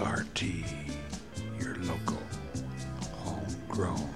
RT, your local, homegrown,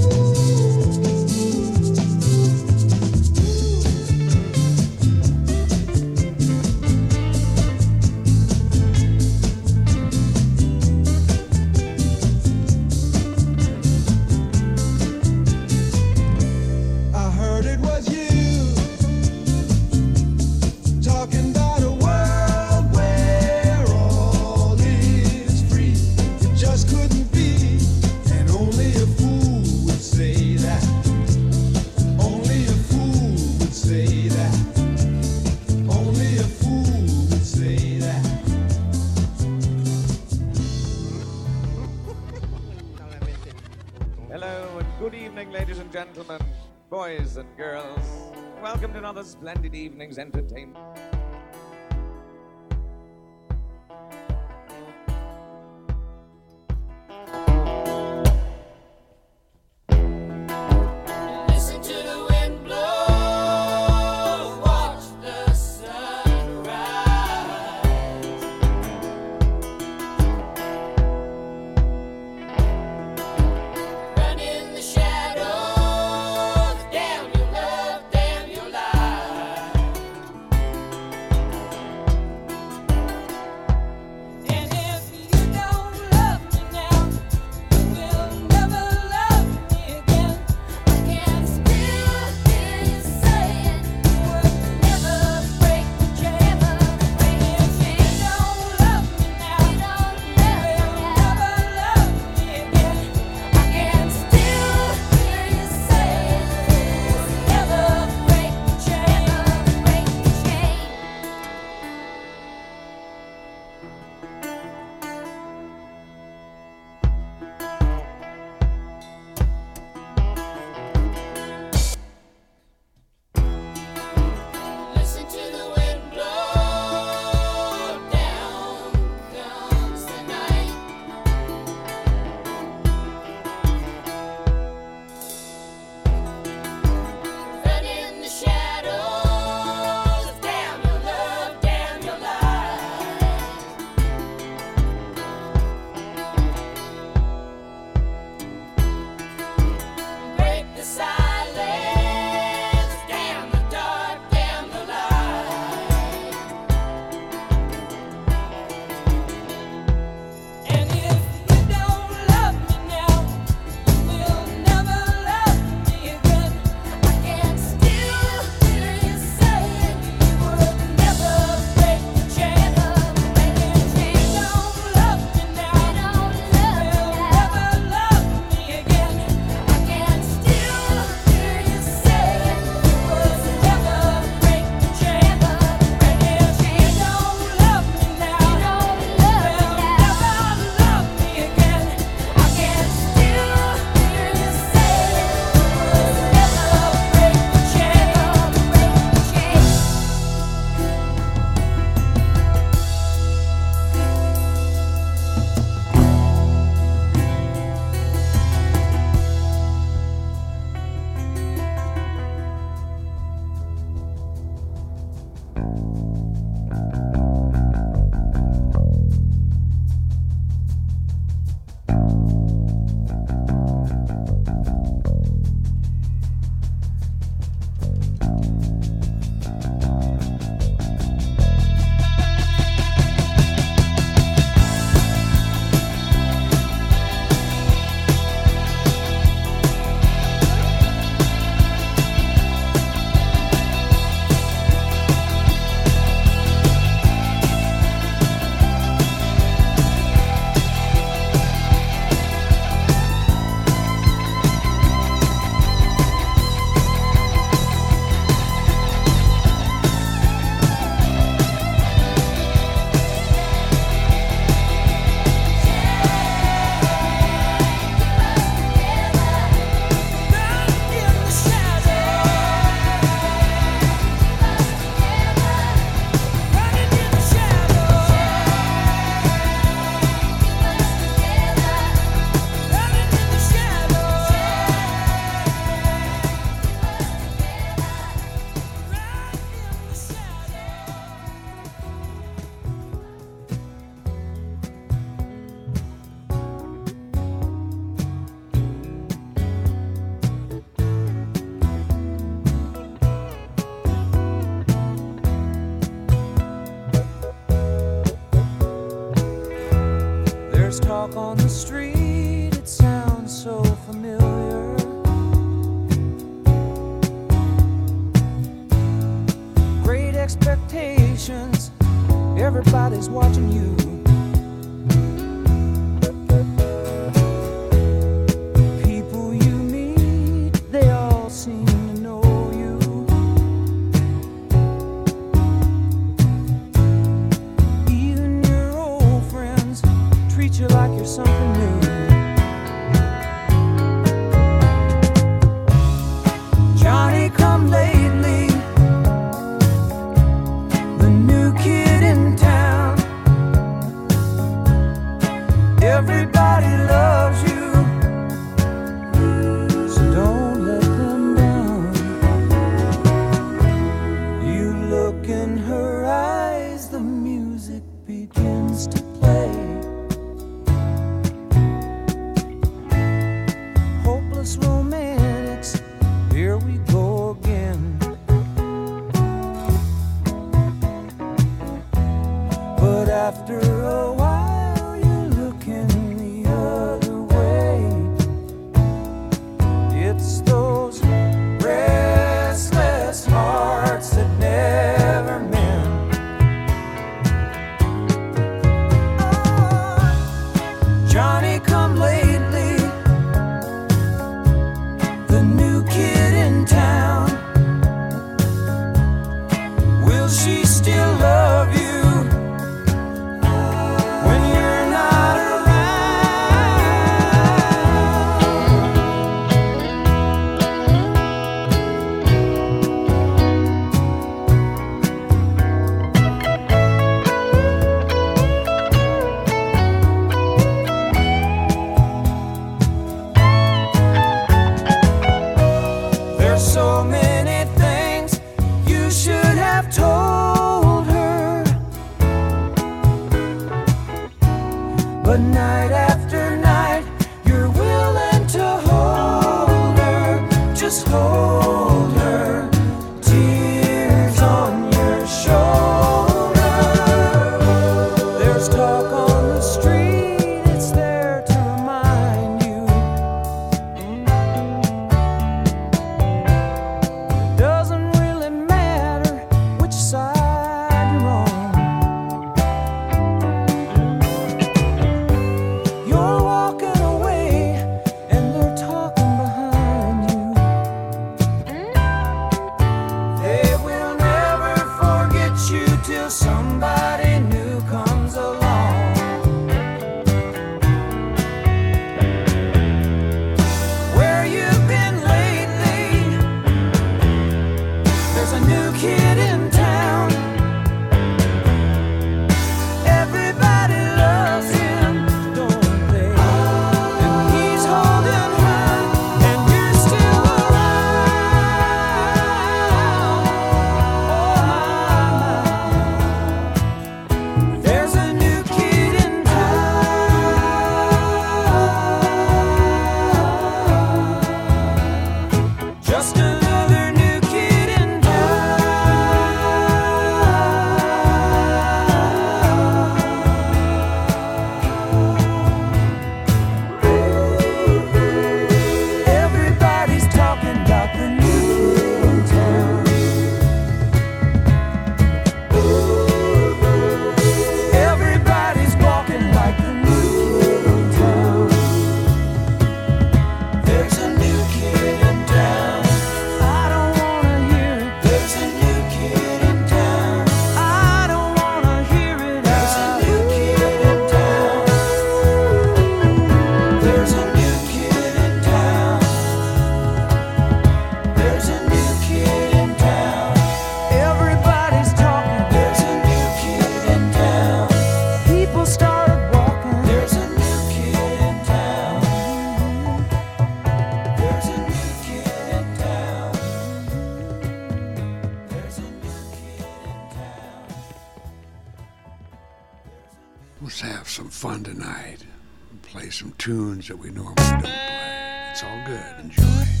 tunes that we normally don't play. It's all good. Enjoy.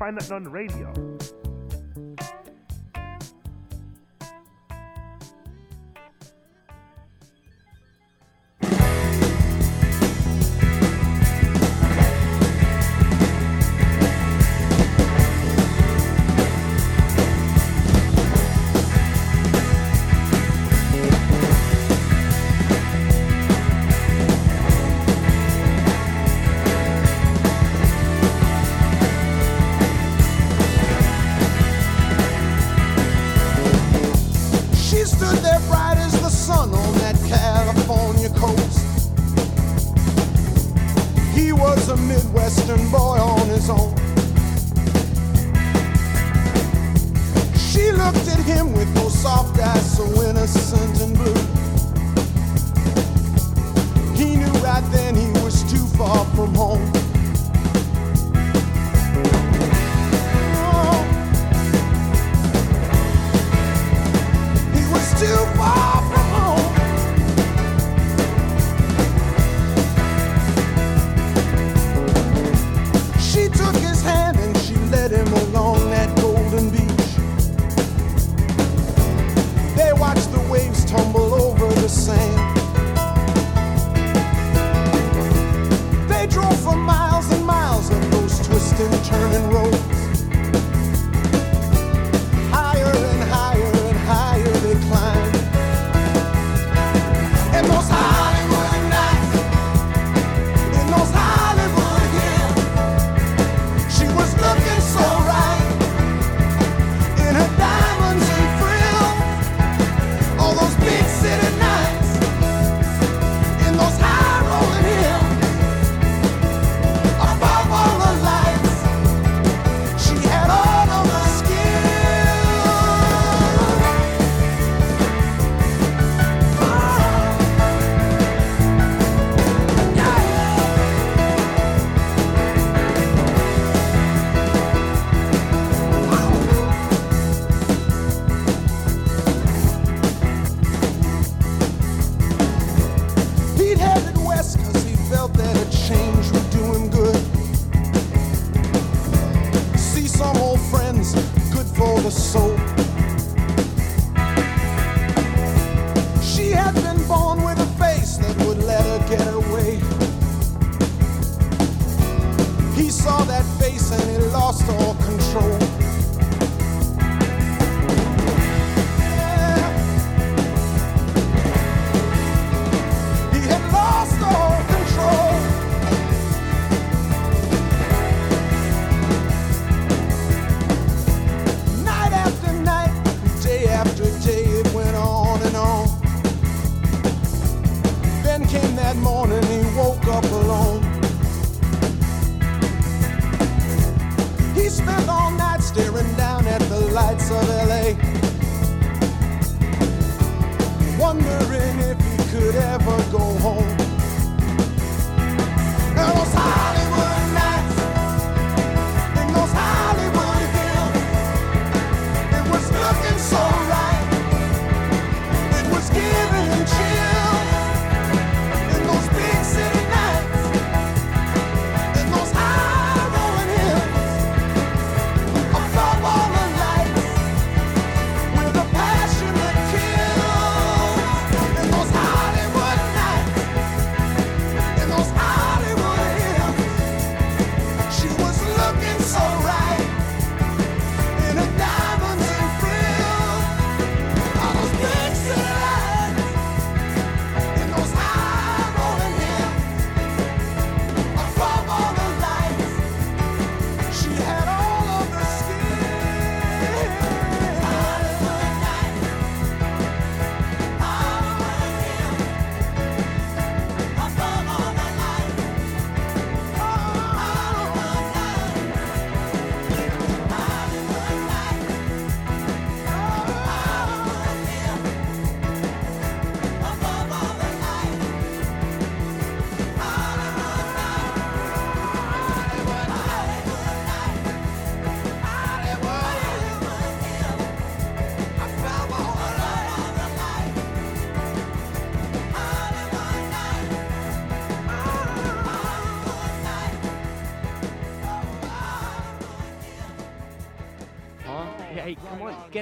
Find That on the radio.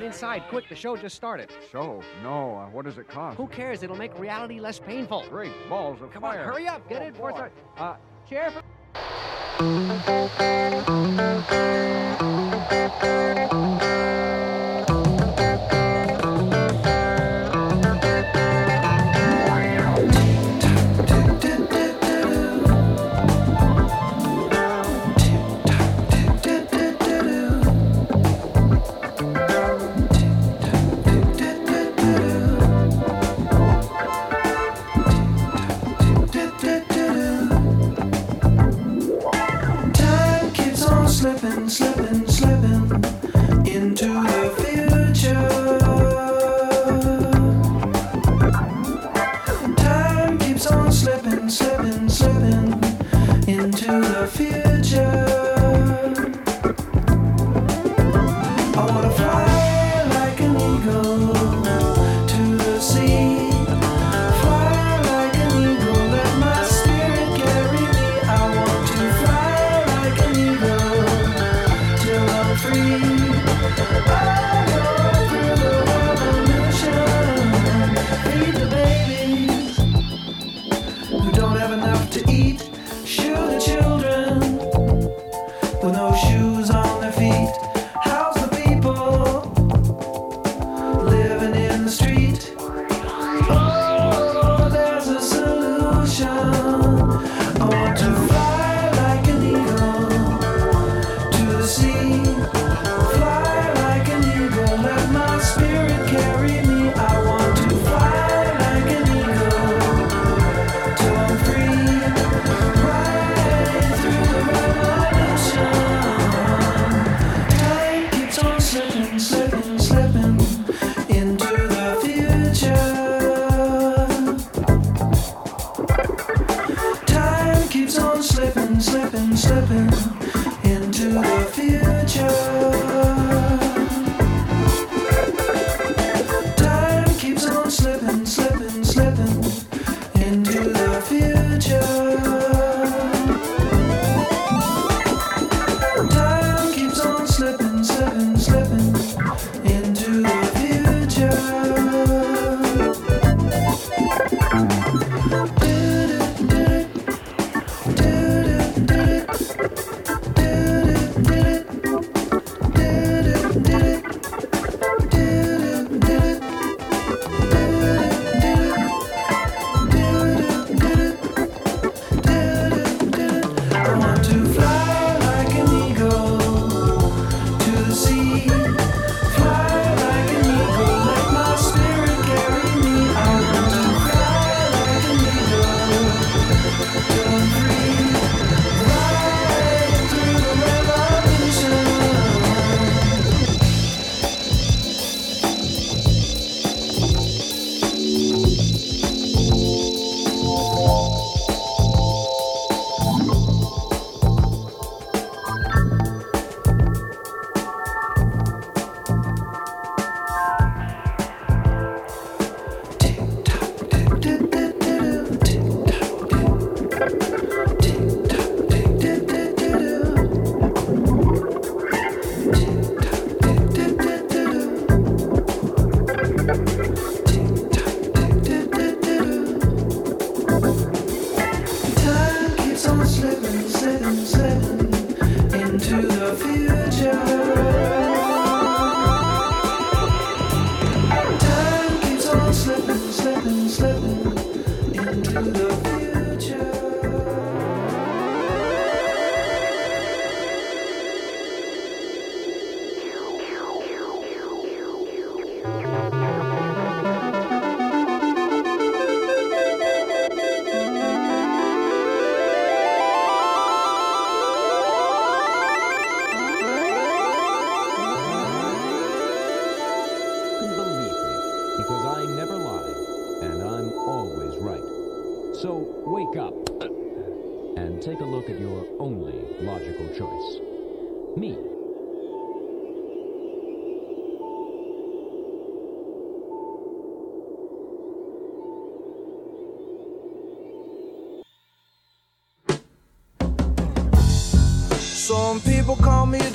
inside, quick. The show just started. Show? No. Uh, what does it cost? Who cares? It'll make reality less painful. Great balls of Come fire. Come on, hurry up. Get oh, it. Boy. Uh, chair for...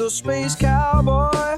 the space cowboy.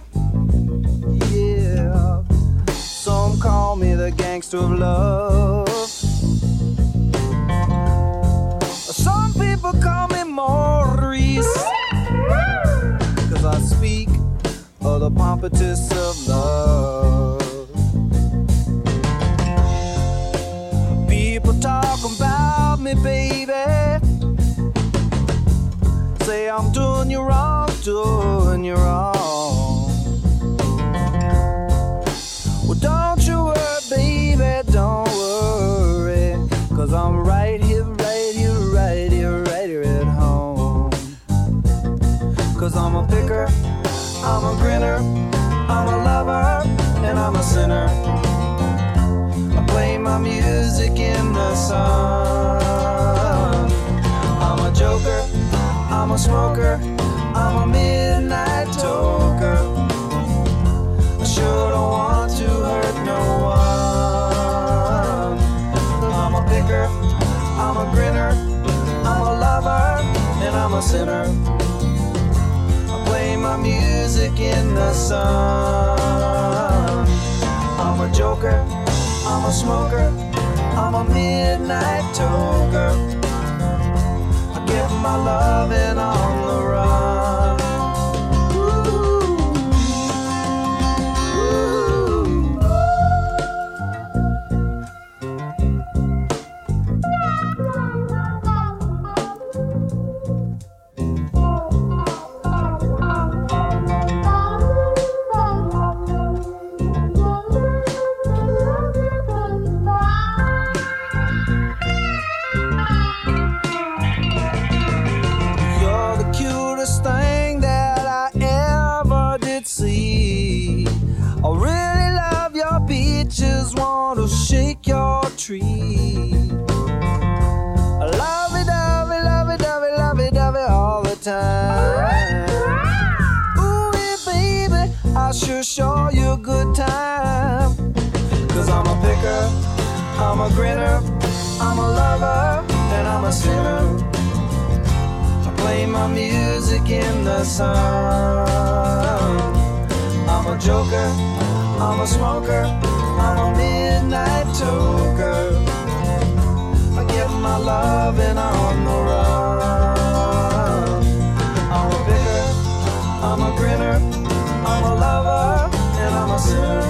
Sun. I'm a joker, I'm a smoker, I'm a midnight toker. I get my loving on the my music in the sun. I'm a joker, I'm a smoker, I'm a midnight toker. I get my loving on the run. I'm a picker, I'm a grinner, I'm a lover, and I'm a sinner.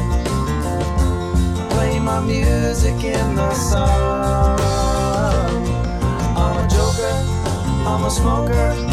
Play my music in the sun. I'm a joker, I'm a smoker,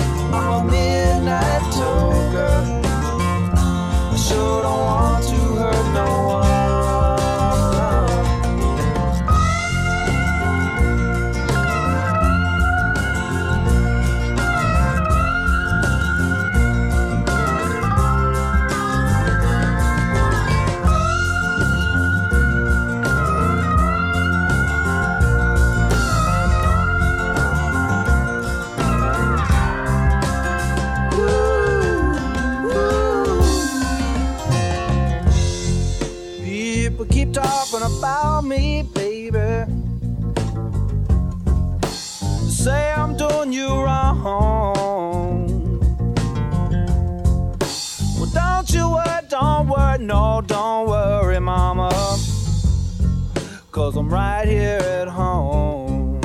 right here at home.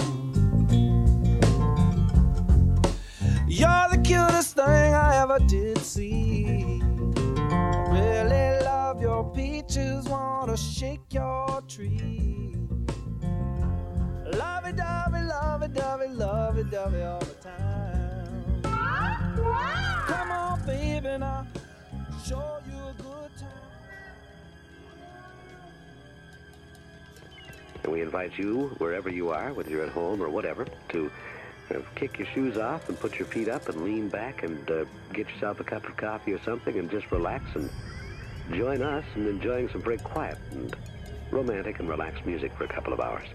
You're the cutest thing I ever did see. Really love your peaches, wanna shake your tree. Lovey dovey, lovey dovey, lovey dovey all the time. Come on, baby, now show we invite you, wherever you are, whether you're at home or whatever, to kick your shoes off and put your feet up and lean back and uh, get yourself a cup of coffee or something and just relax and join us in enjoying some very quiet and romantic and relaxed music for a couple of hours.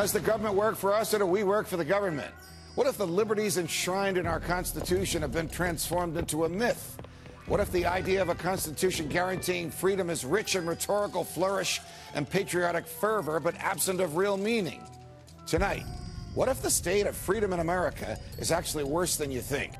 Does the government work for us or do we work for the government? What if the liberties enshrined in our Constitution have been transformed into a myth? What if the idea of a Constitution guaranteeing freedom is rich in rhetorical flourish and patriotic fervor, but absent of real meaning? Tonight, what if the state of freedom in America is actually worse than you think?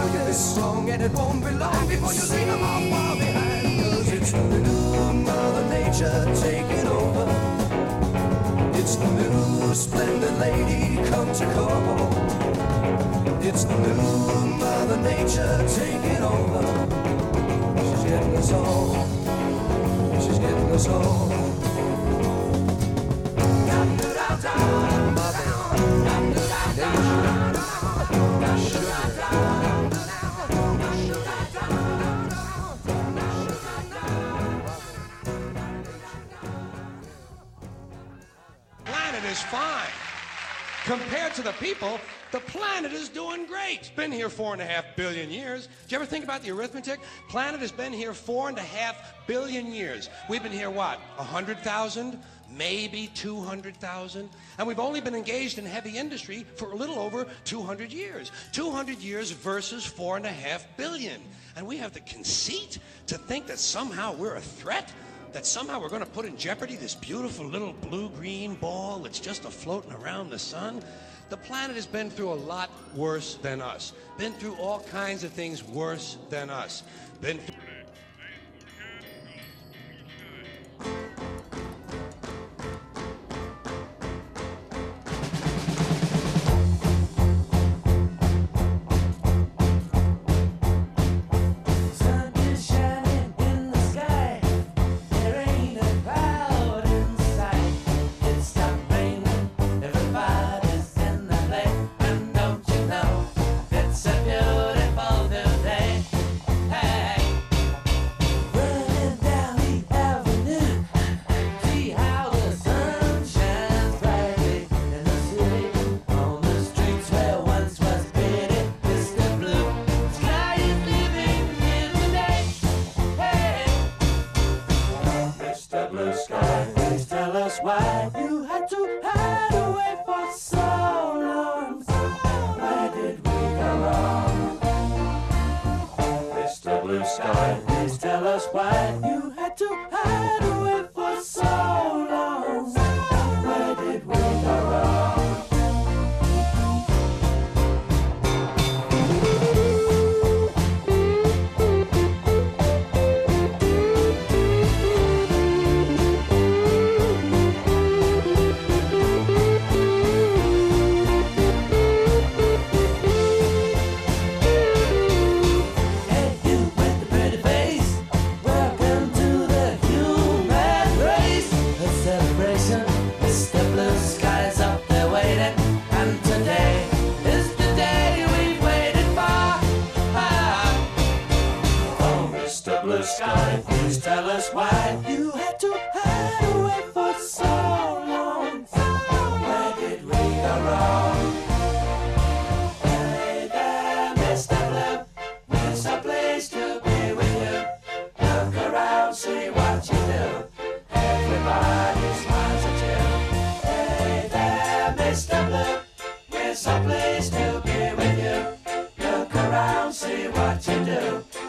familiar this song, and it won't be long before you leave them all far behind. Cause it's the new Mother Nature taking over. It's the new splendid lady come to call. It's the new Mother Nature taking over. She's getting us all. She's getting us all. Nature. fine. Compared to the people, the planet is doing great. It's been here four and a half billion years. Do you ever think about the arithmetic? Planet has been here four and a half billion years. We've been here what? A hundred thousand? Maybe 200,000. And we've only been engaged in heavy industry for a little over 200 years. 200 years versus four and a half billion. And we have the conceit to think that somehow we're a threat that somehow we're going to put in jeopardy this beautiful little blue green ball that's just a floating around the sun. The planet has been through a lot worse than us. Been through all kinds of things worse than us. Been through why you had to hide away for so long. Where did we go wrong? Mr. Blue Sky, please tell us why you had to hide away for so long. You do.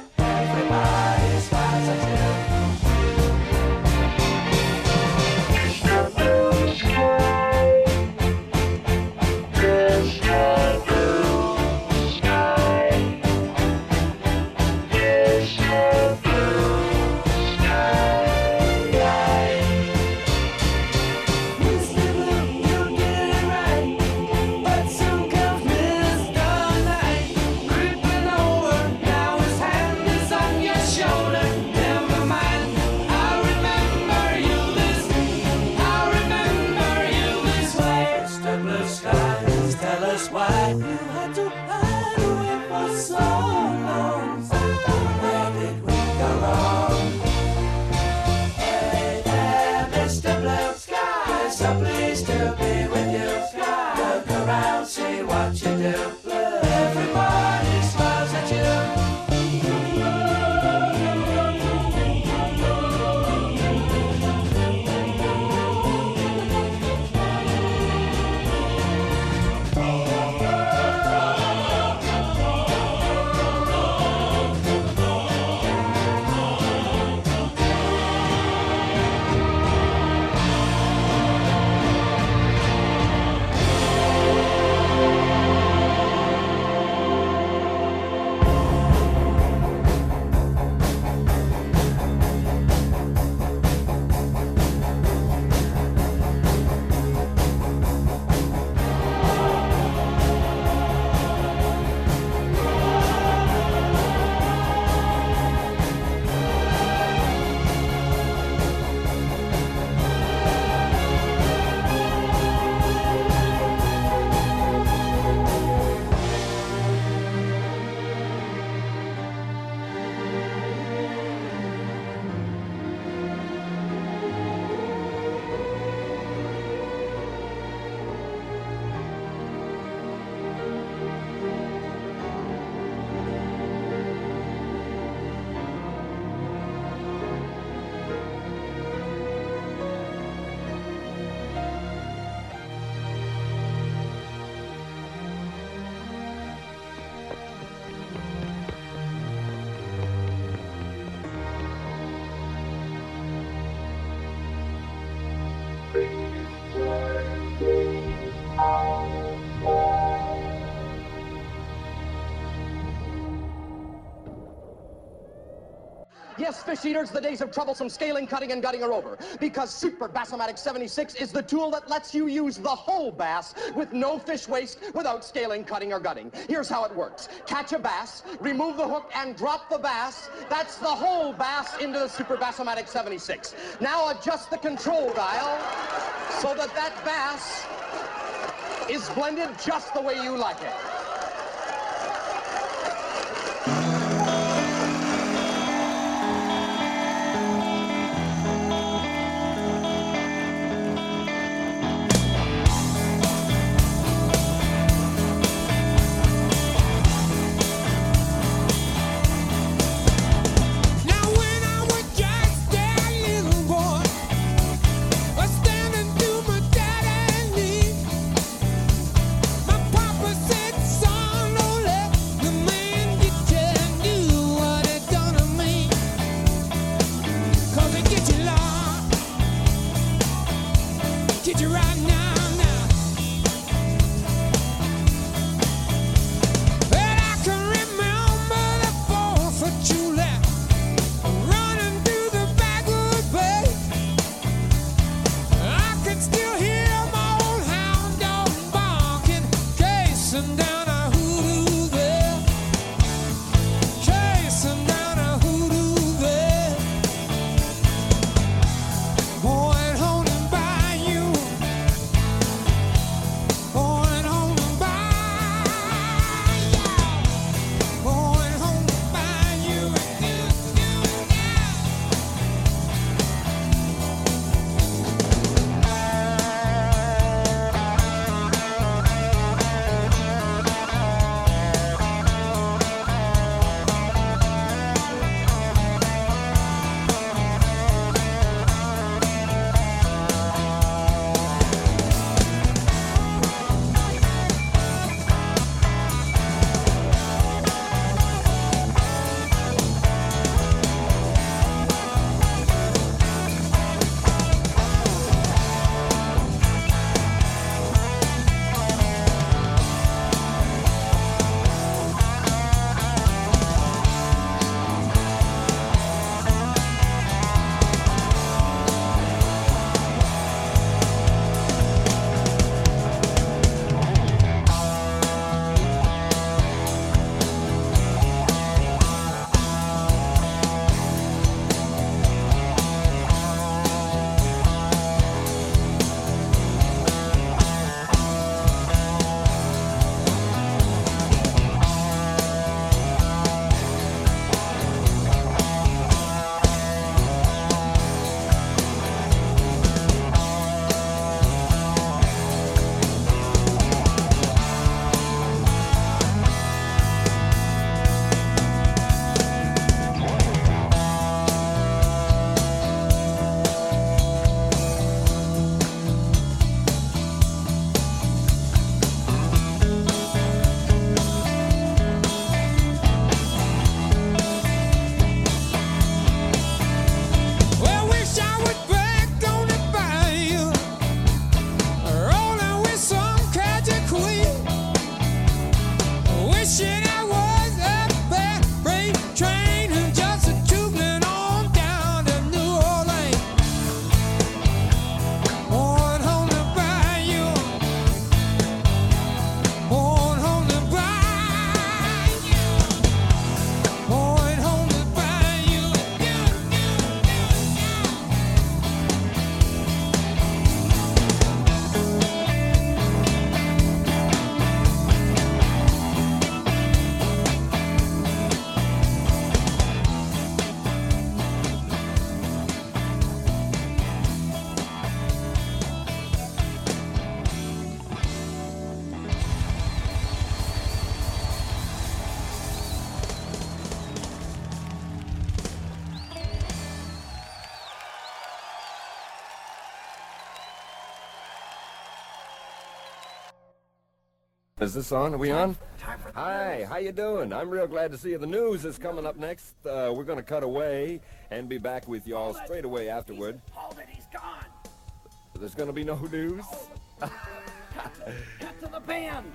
Fish eaters, the days of troublesome scaling, cutting, and gutting are over. Because Super Bassomatic 76 is the tool that lets you use the whole bass with no fish waste without scaling, cutting, or gutting. Here's how it works. Catch a bass, remove the hook, and drop the bass. That's the whole bass into the Super Bassomatic 76. Now adjust the control dial so that that bass is blended just the way you like it. Is this on? Are we on? Hi, how you doing? I'm real glad to see you. The news is coming up next. Uh, we're going to cut away and be back with y'all straight away afterward. Hold it, he's gone. There's going to be no news. Get to the band.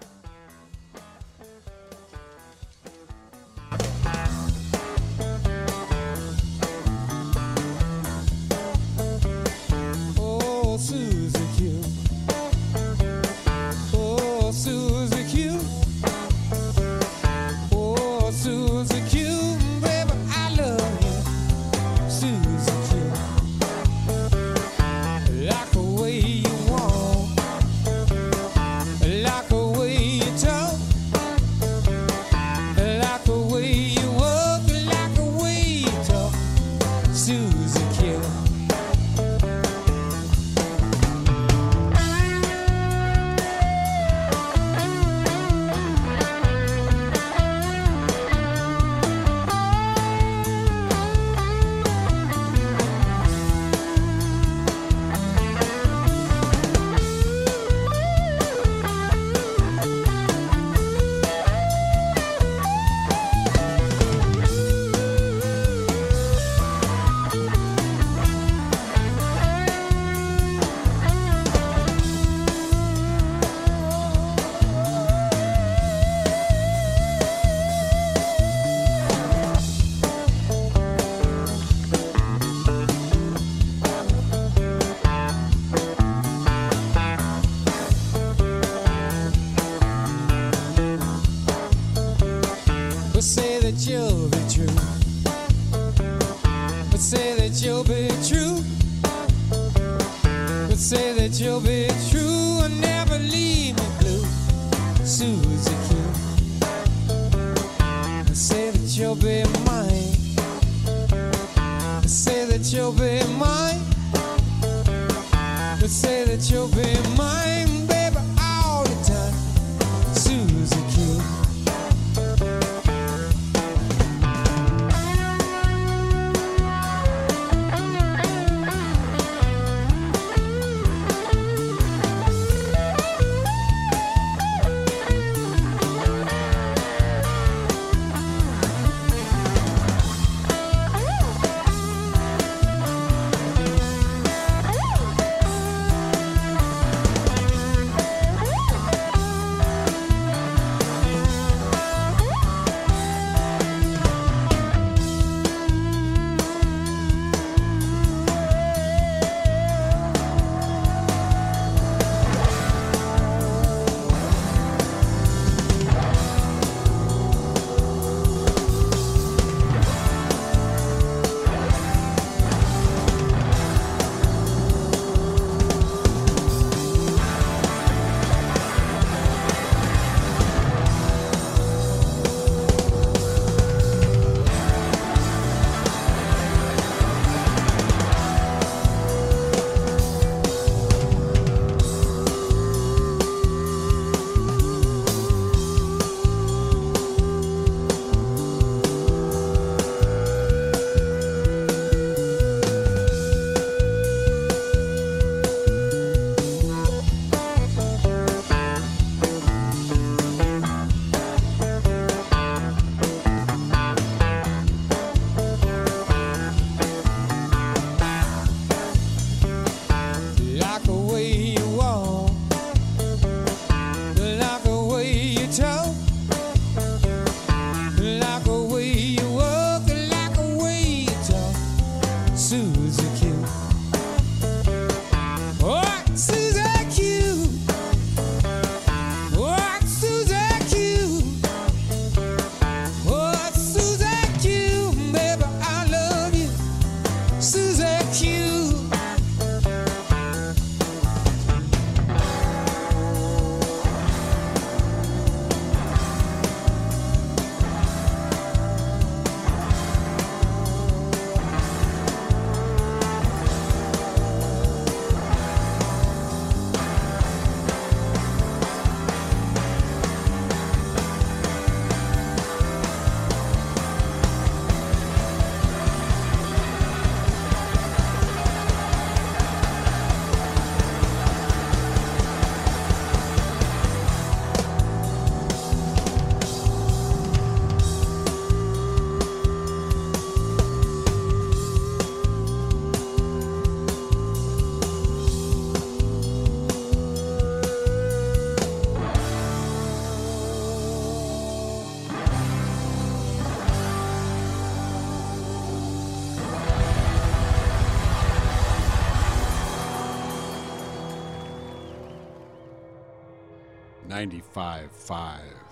95.5.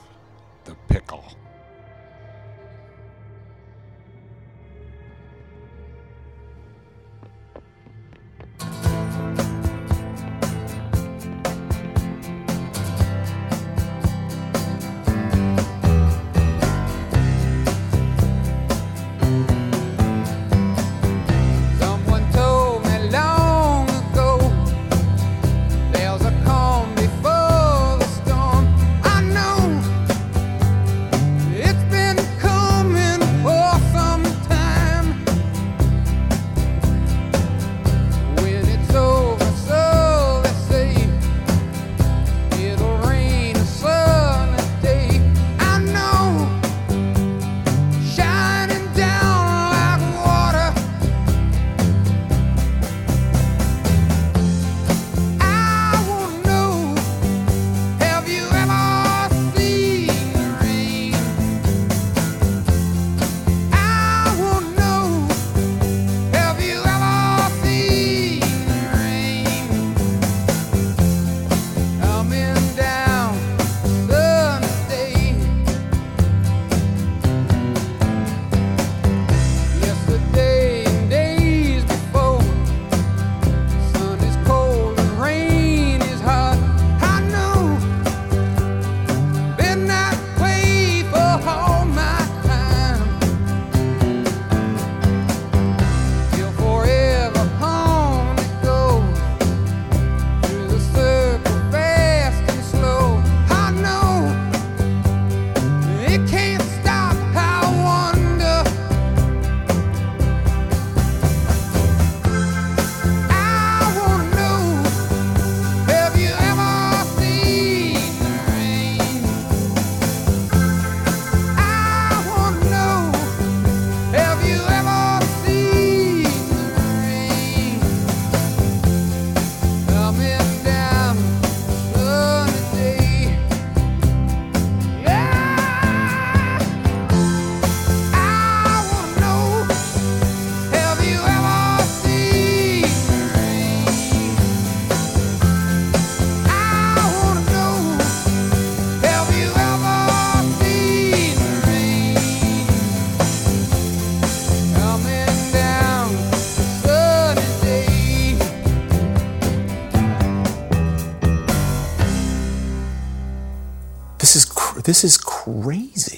this is crazy.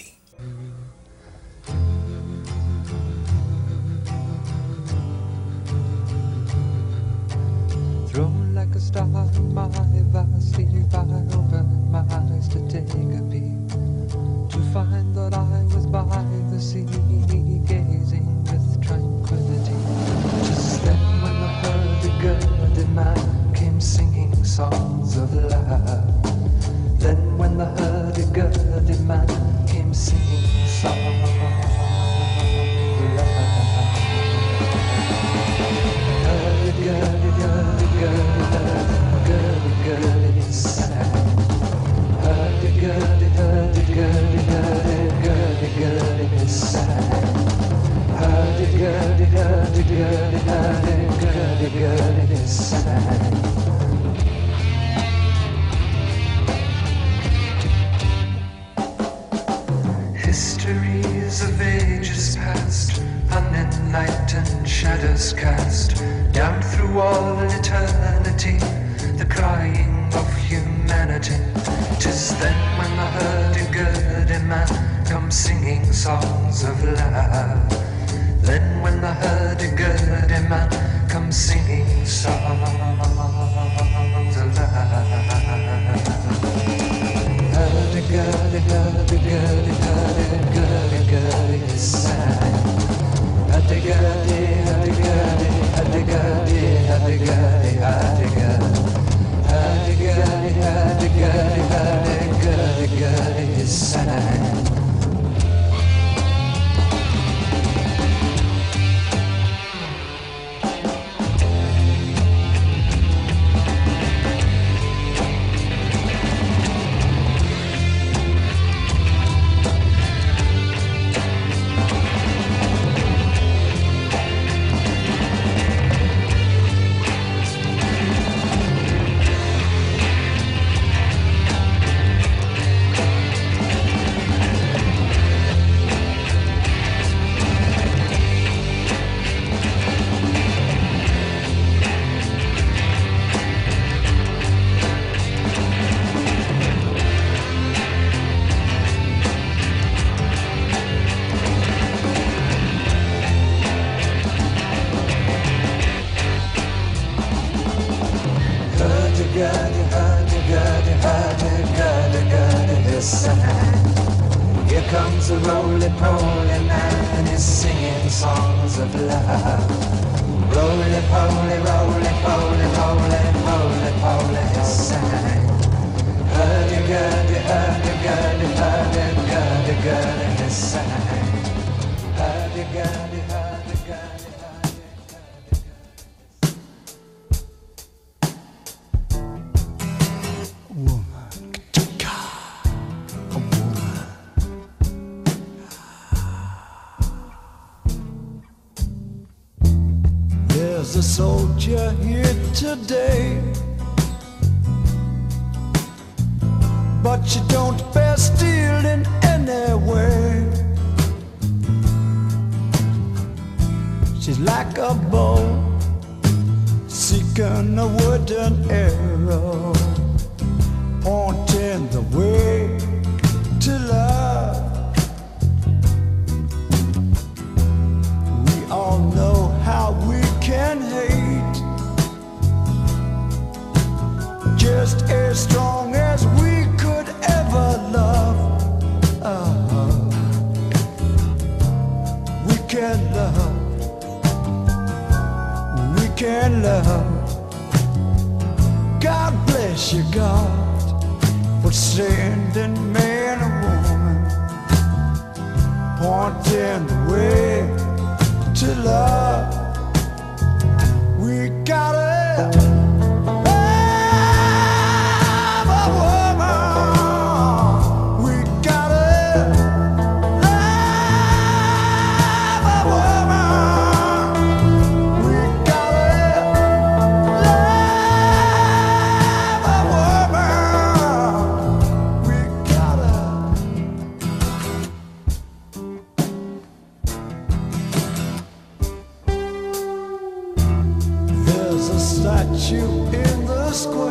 In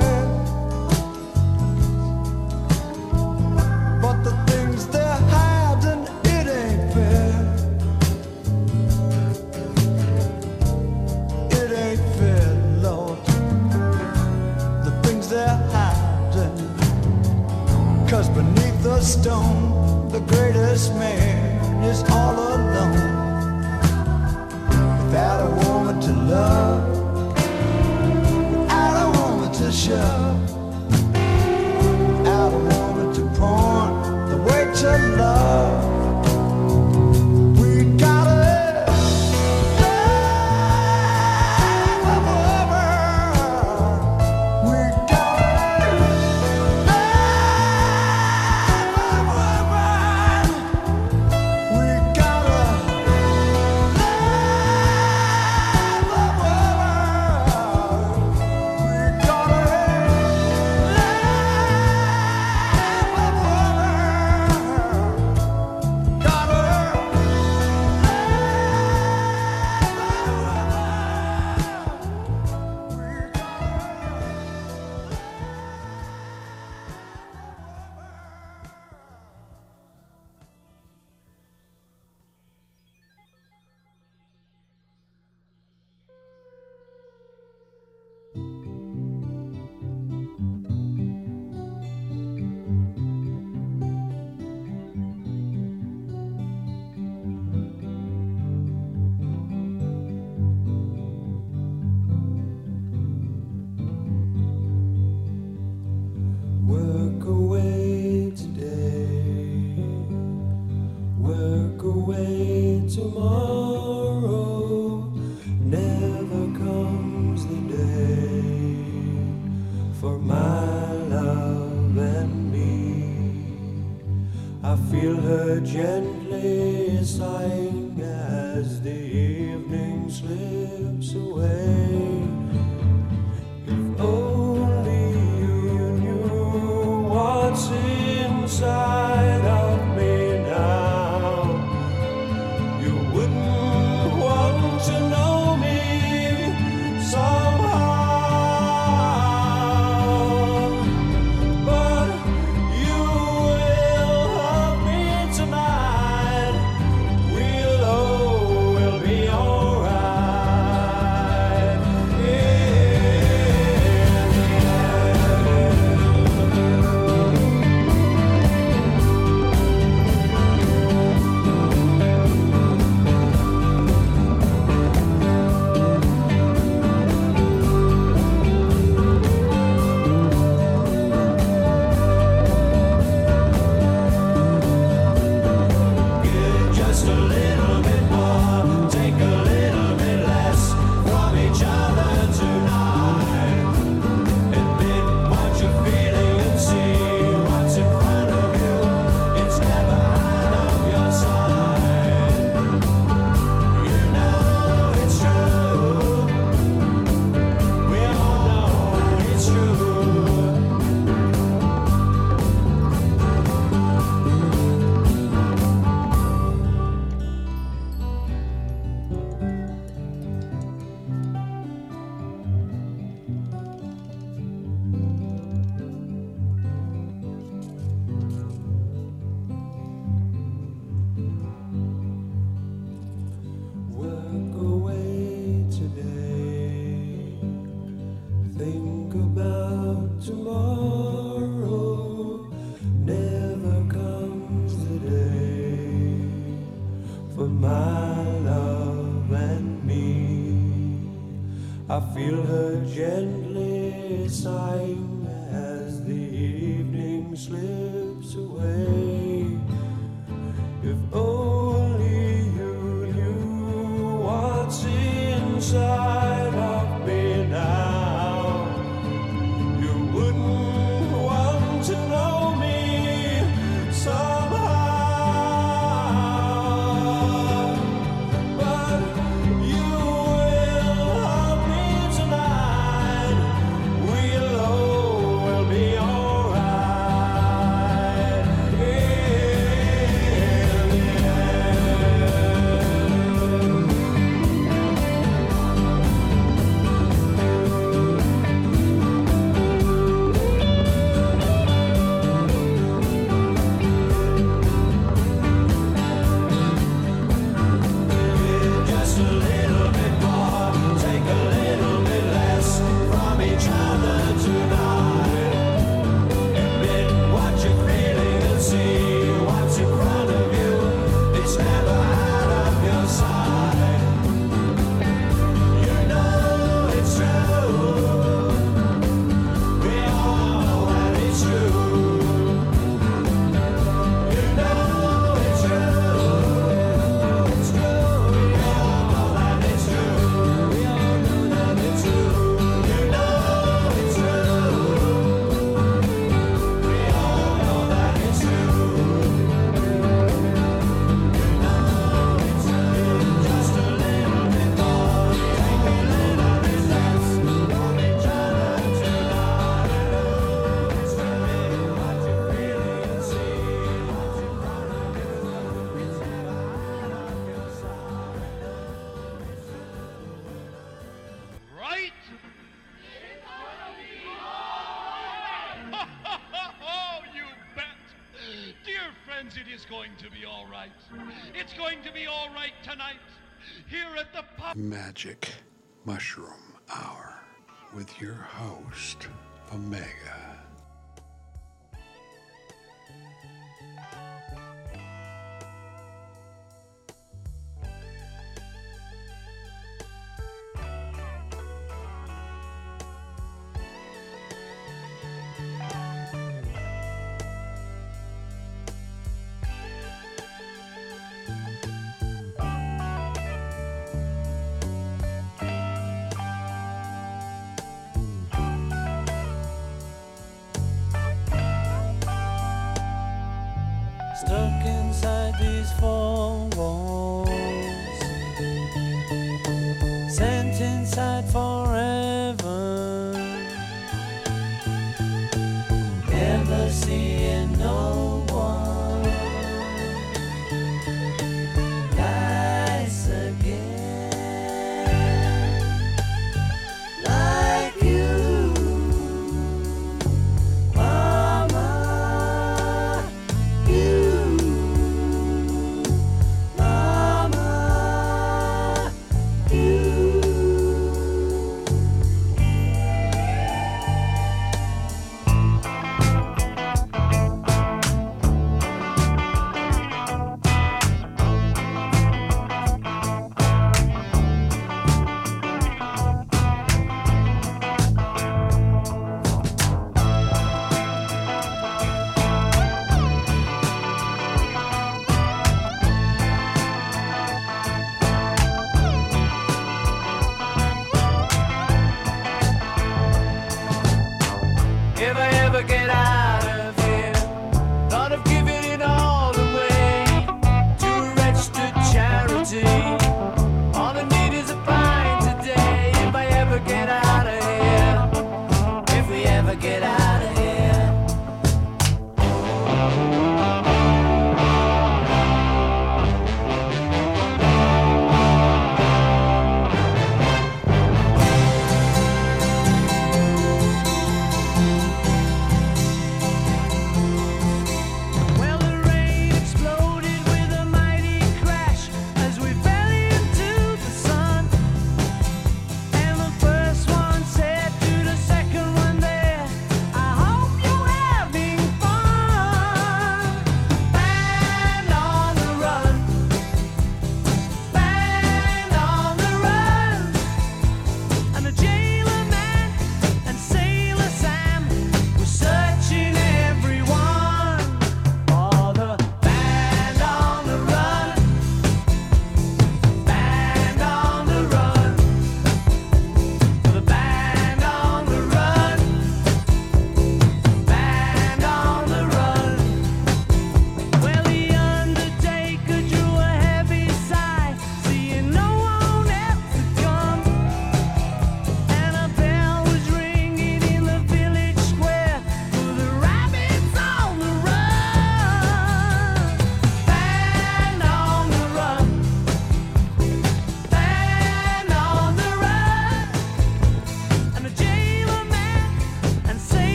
gently sighing Magic Mushroom Hour with your host,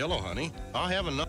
Armadillo, honey. I'll have another.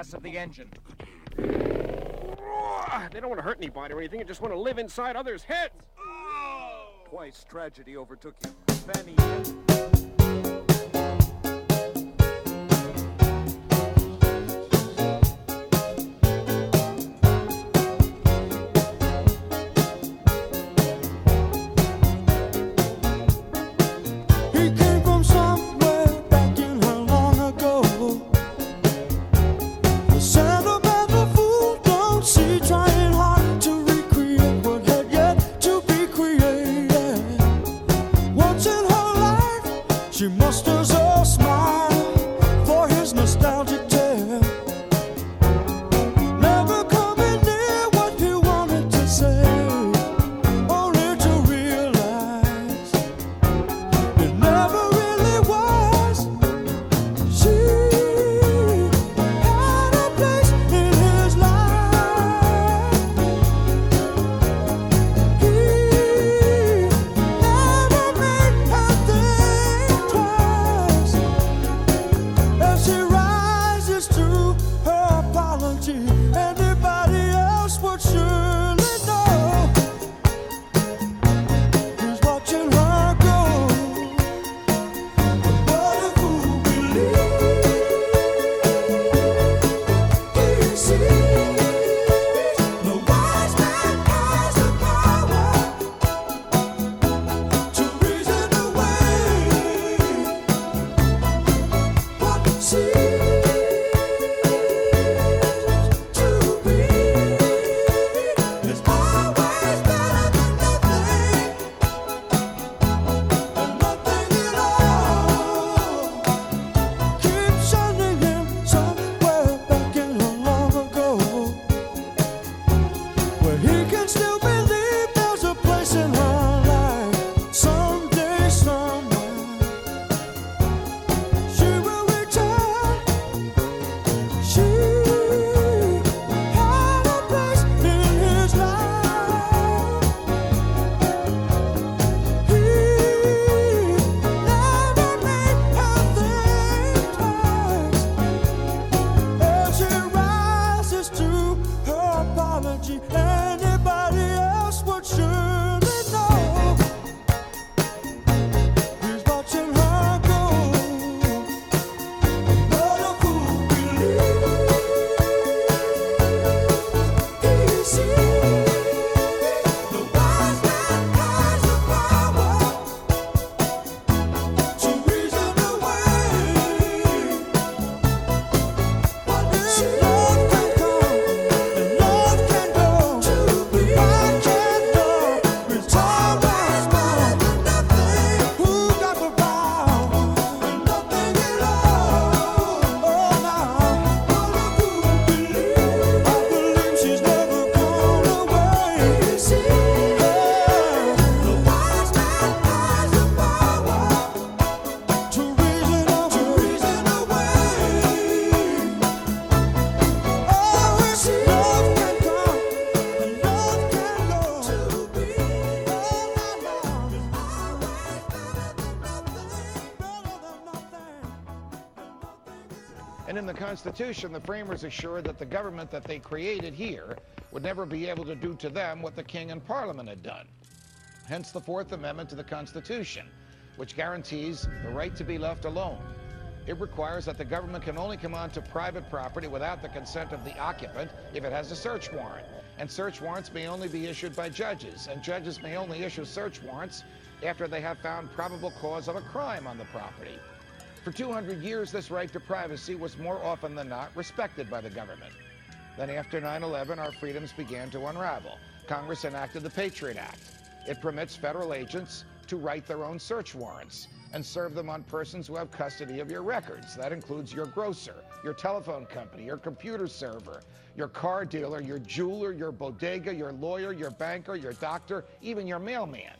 gas of the engine. They don't want to hurt anybody or anything. They just want to live inside others' heads. Twice tragedy overtook him. Constitution, the framers assured that the government that they created here would never be able to do to them what the King and Parliament had done. Hence the Fourth Amendment to the Constitution, which guarantees the right to be left alone. It requires that the government can only come onto private property without the consent of the occupant if it has a search warrant. And search warrants may only be issued by judges, and judges may only issue search warrants after they have found probable cause of a crime on the property. For 200 years, this right to privacy was more often than not respected by the government. Then after 9-11, our freedoms began to unravel. Congress enacted the Patriot Act. It permits federal agents to write their own search warrants and serve them on persons who have custody of your records. That includes your grocer, your telephone company, your computer server, your car dealer, your jeweler, your bodega, your lawyer, your banker, your doctor, even your mailman.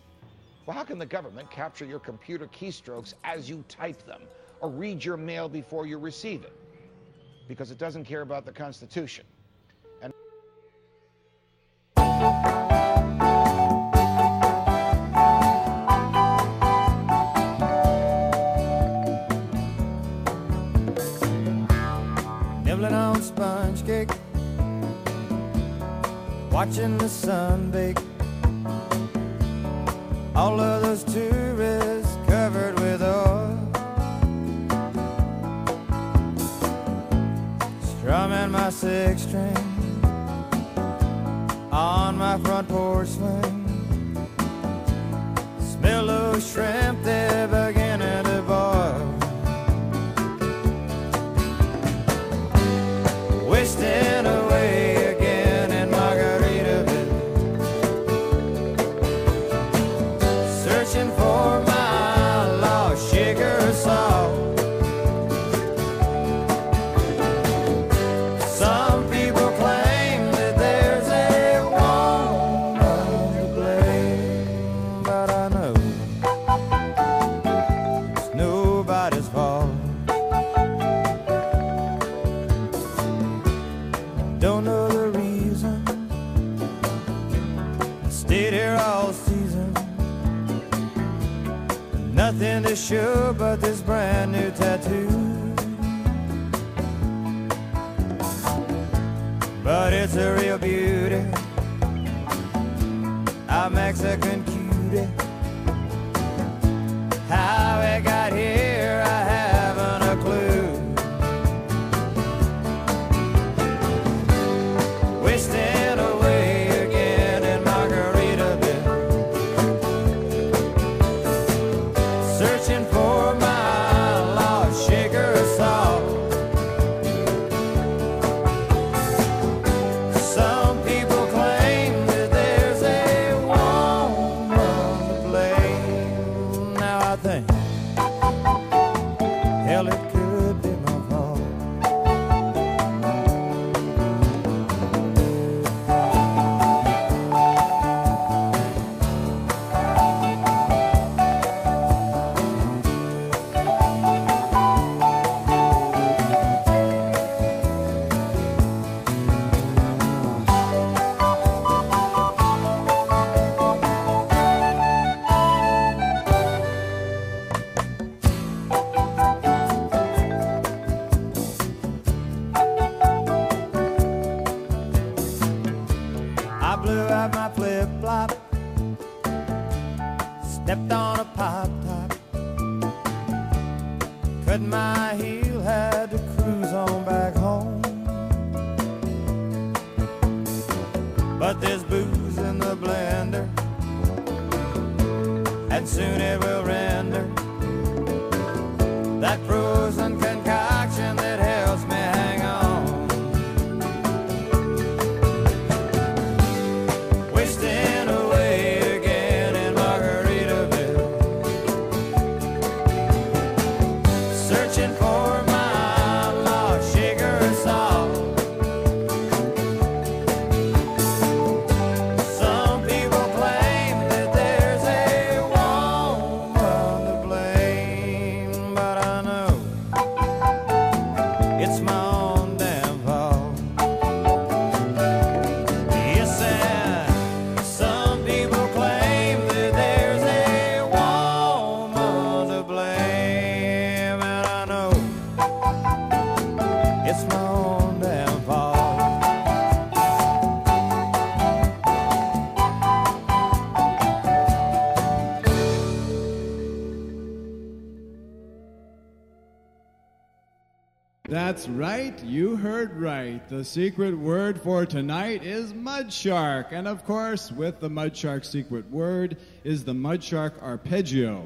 Well, how can the government capture your computer keystrokes as you type them or read your mail before you receive it? Because it doesn't care about the Constitution. And nibbling on sponge cake, watching the sun bake. All of those tourists six string on my front porch swing. Smell of shrimp, That's right, you heard right. The secret word for tonight is mud shark. And of course, with the mud shark secret word is the mud shark arpeggio.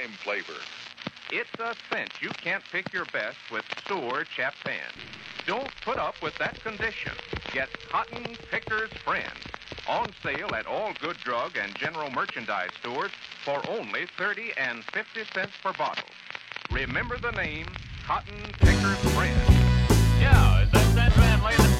prime flavor. It's a cinch you can't pick your best with Sewer chapin. Don't put up with that condition. Get Cotton Picker's Friend. On sale at all good drug and general merchandise stores for only 30 and 50 cents per bottle. Remember the name Cotton Picker's Friend. Yeah, is that that man laying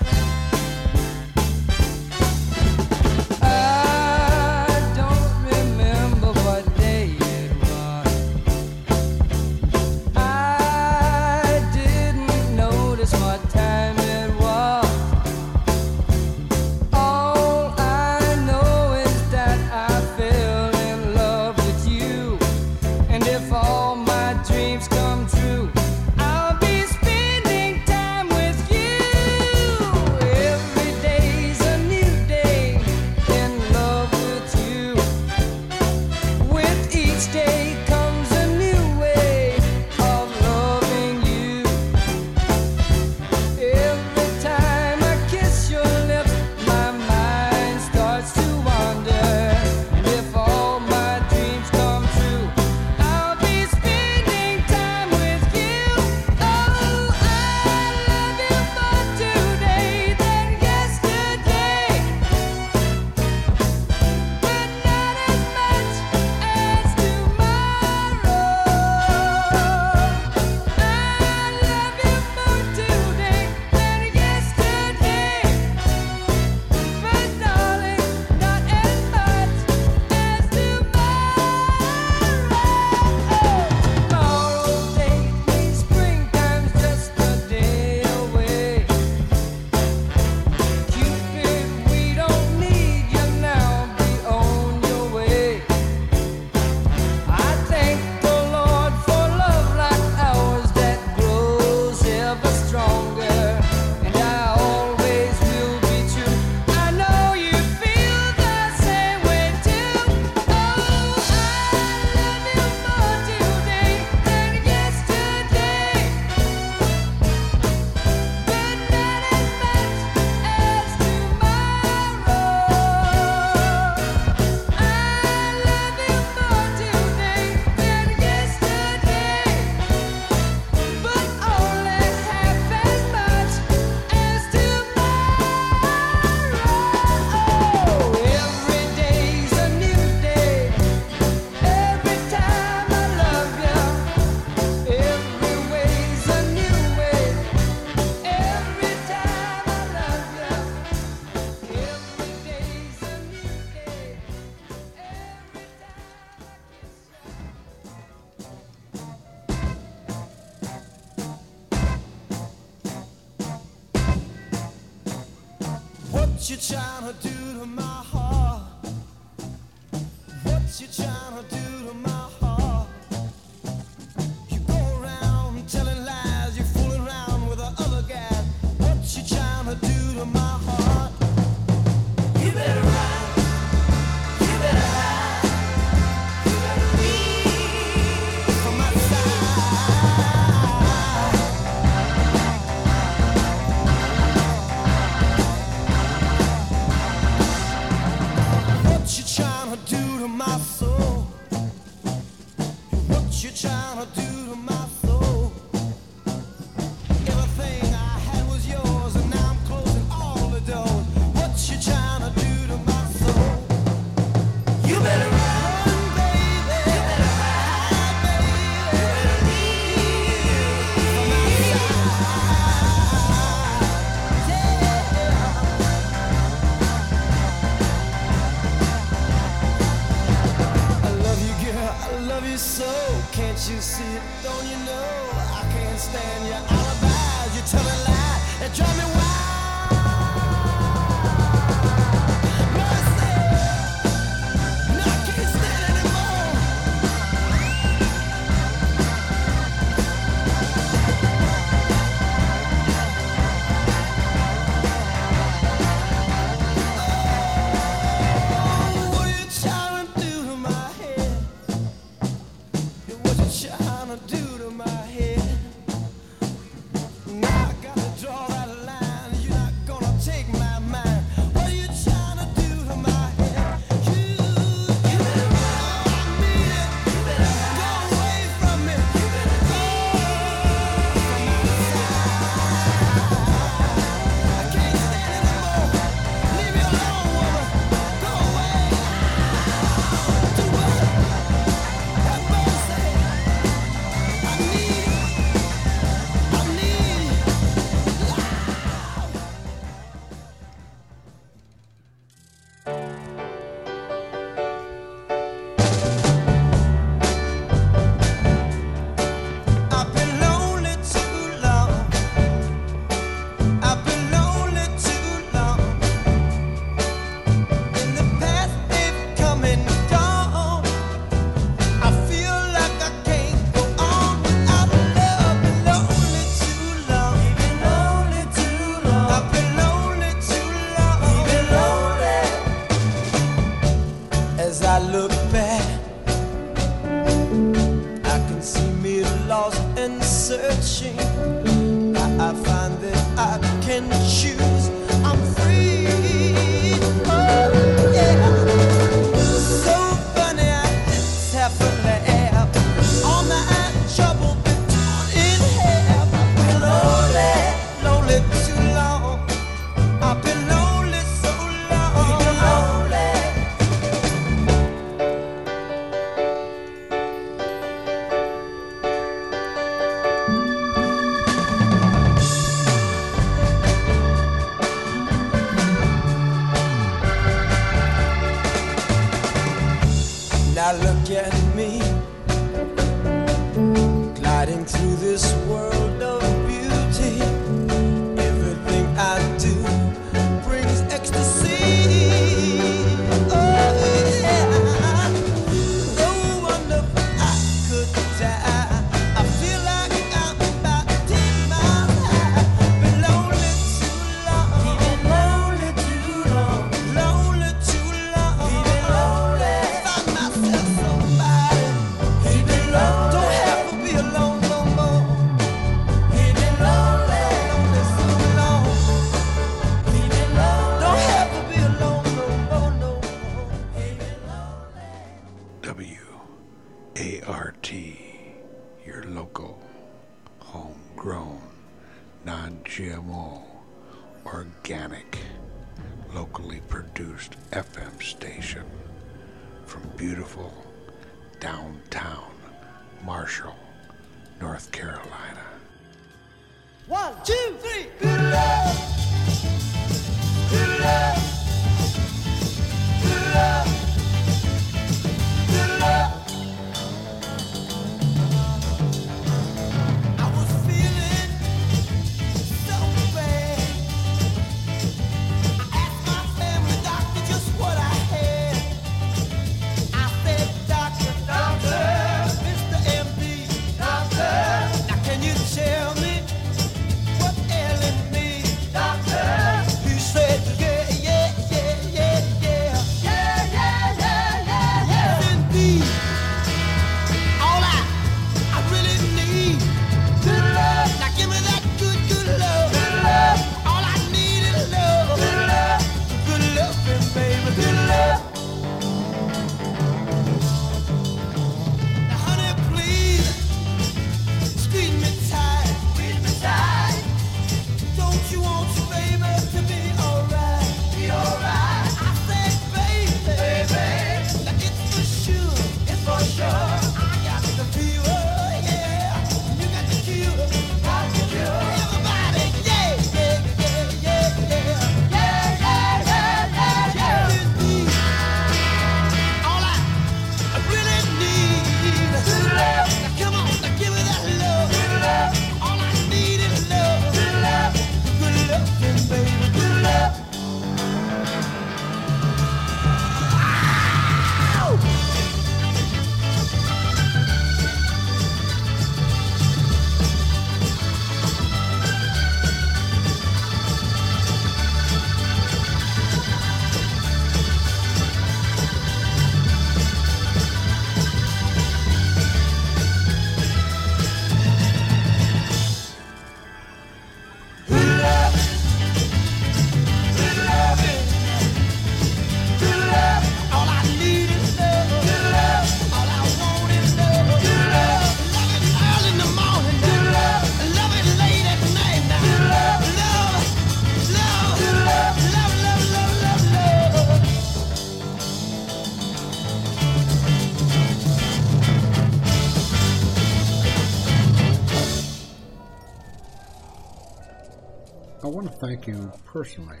personally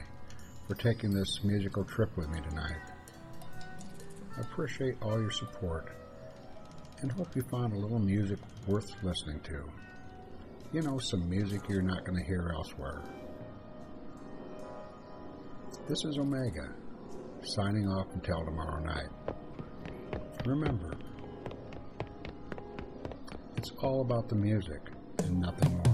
for taking this musical trip with me tonight. I appreciate all your support and hope you find a little music worth listening to. You know, some music you're not going to hear elsewhere. This is Omega, signing off until tomorrow night. Remember, it's all about the music and nothing more.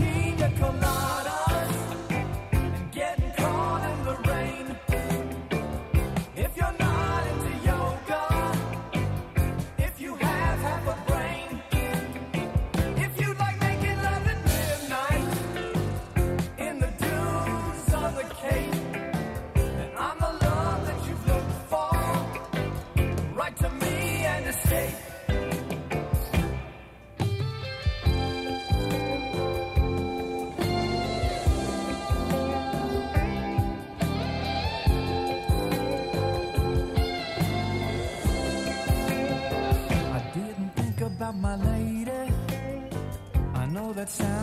got sound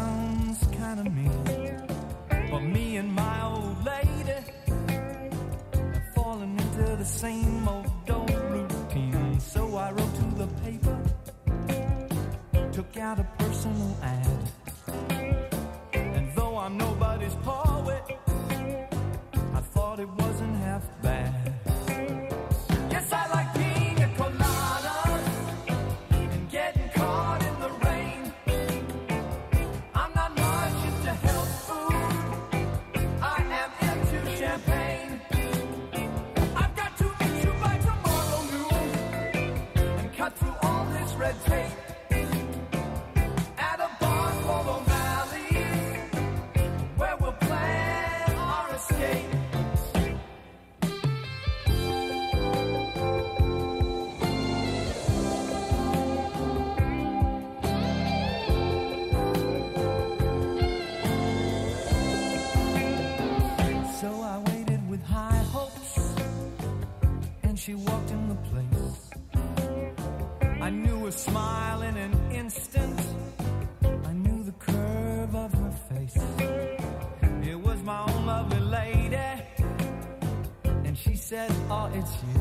it's you.